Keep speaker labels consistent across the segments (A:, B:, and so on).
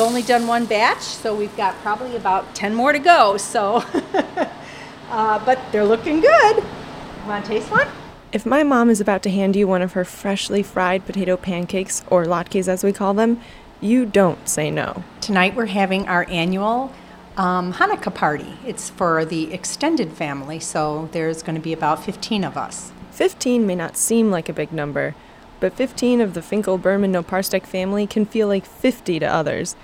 A: We've only done one batch, so we've got probably about 10 more to go. So, uh, but they're looking good. Want to taste one?
B: If my mom is about to hand you one of her freshly fried potato pancakes, or latkes as we call them, you don't say no.
A: Tonight we're having our annual um, Hanukkah party. It's for the extended family, so there's going to be about 15 of us.
B: 15 may not seem like a big number, but 15 of the Finkel Berman Noparstek family can feel like 50 to others.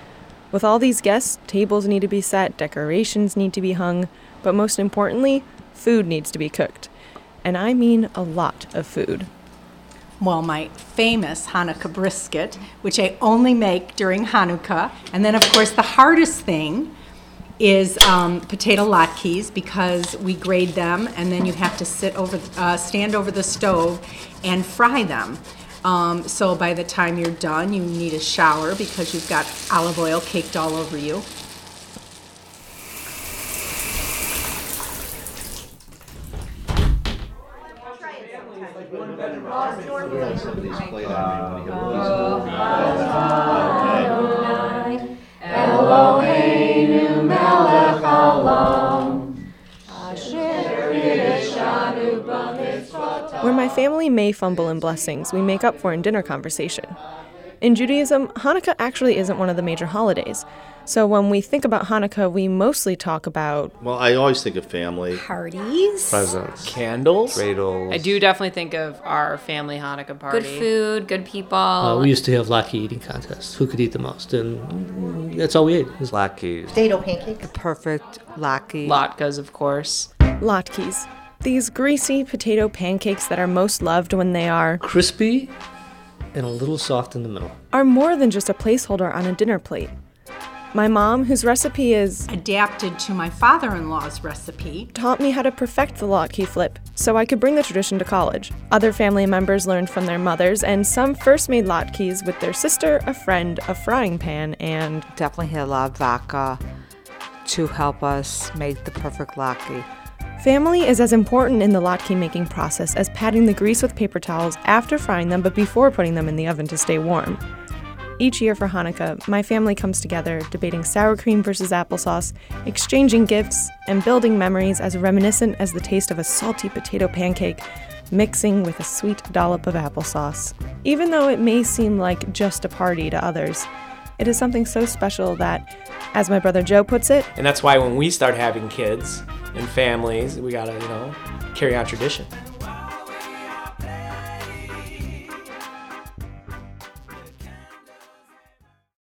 B: With all these guests, tables need to be set, decorations need to be hung, but most importantly, food needs to be cooked. And I mean a lot of food.
A: Well, my famous Hanukkah brisket, which I only make during Hanukkah. And then, of course, the hardest thing is um, potato latkes because we grade them and then you have to sit over, uh, stand over the stove and fry them. Um, so by the time you're done, you need a shower because you've got olive oil caked all over you.
B: Where my family may fumble in blessings, we make up for in dinner conversation. In Judaism, Hanukkah actually isn't one of the major holidays. So when we think about Hanukkah, we mostly talk about
C: Well, I always think of family.
A: Parties.
D: Presents.
E: Candles?
D: Cradles.
F: I do definitely think of our family Hanukkah party.
G: Good food, good people.
H: Uh, we used to have latke eating contests. Who could eat the most? And that's all we ate. was
D: Latkes.
I: Potato pancakes.
J: perfect latke.
F: Latkes, of course.
B: latkes. These greasy potato pancakes that are most loved when they are
H: crispy and a little soft in the middle.
B: are more than just a placeholder on a dinner plate. My mom, whose recipe is
A: Adapted to my father in law's recipe.
B: taught me how to perfect the latke flip so I could bring the tradition to college. Other family members learned from their mothers, and some first made latkes with their sister, a friend, a frying pan, and
J: Definitely had a lot of vodka to help us make the perfect latke.
B: Family is as important in the latke making process as patting the grease with paper towels after frying them but before putting them in the oven to stay warm. Each year for Hanukkah, my family comes together debating sour cream versus applesauce, exchanging gifts, and building memories as reminiscent as the taste of a salty potato pancake mixing with a sweet dollop of applesauce. Even though it may seem like just a party to others, it is something so special that, as my brother Joe puts it,
E: And that's why when we start having kids and families, we gotta, you know, carry on tradition.